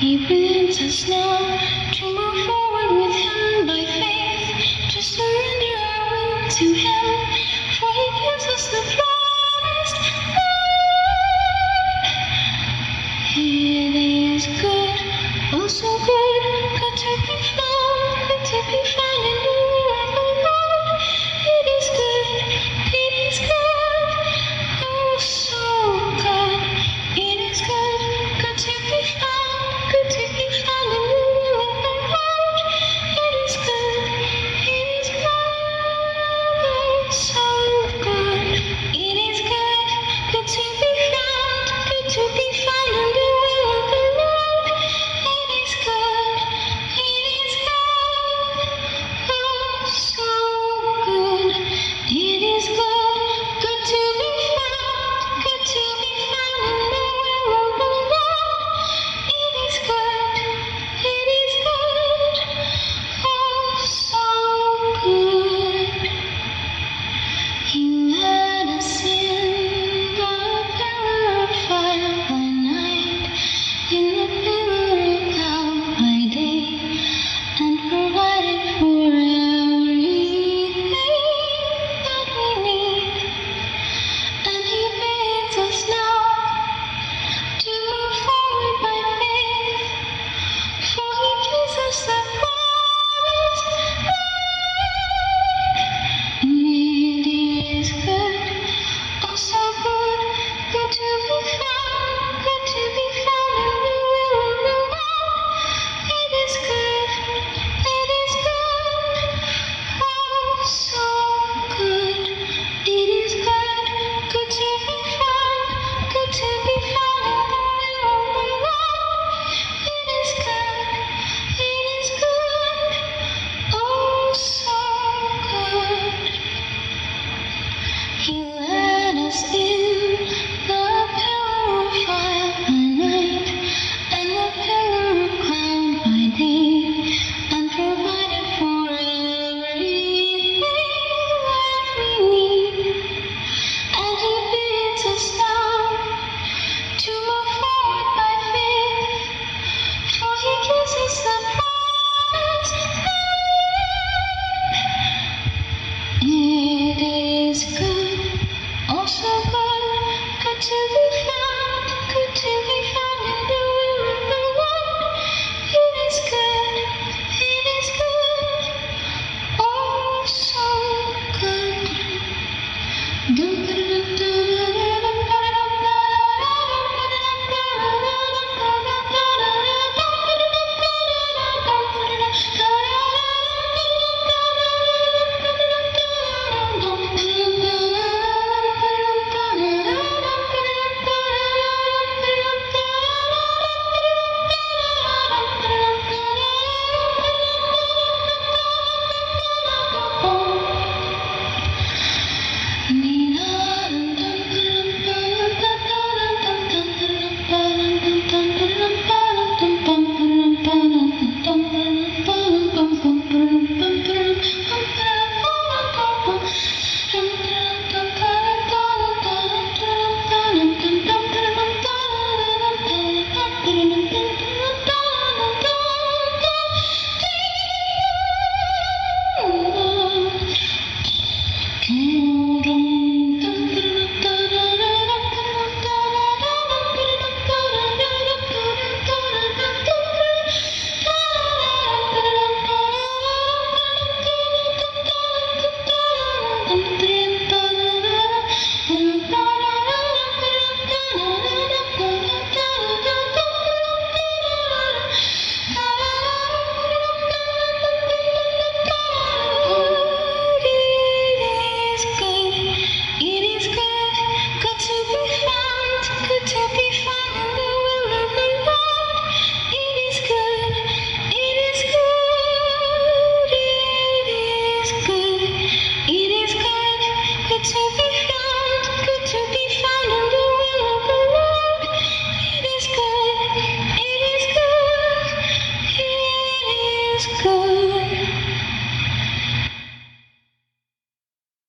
He wins us now to move forward with Him by faith, to surrender our will to Him.